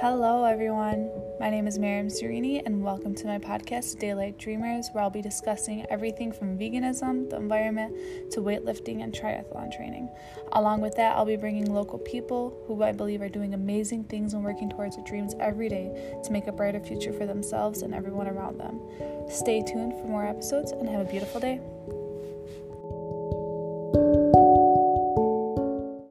Hello, everyone. My name is Miriam Serini, and welcome to my podcast, Daylight Dreamers, where I'll be discussing everything from veganism, the environment, to weightlifting and triathlon training. Along with that, I'll be bringing local people who I believe are doing amazing things and working towards their dreams every day to make a brighter future for themselves and everyone around them. Stay tuned for more episodes and have a beautiful day.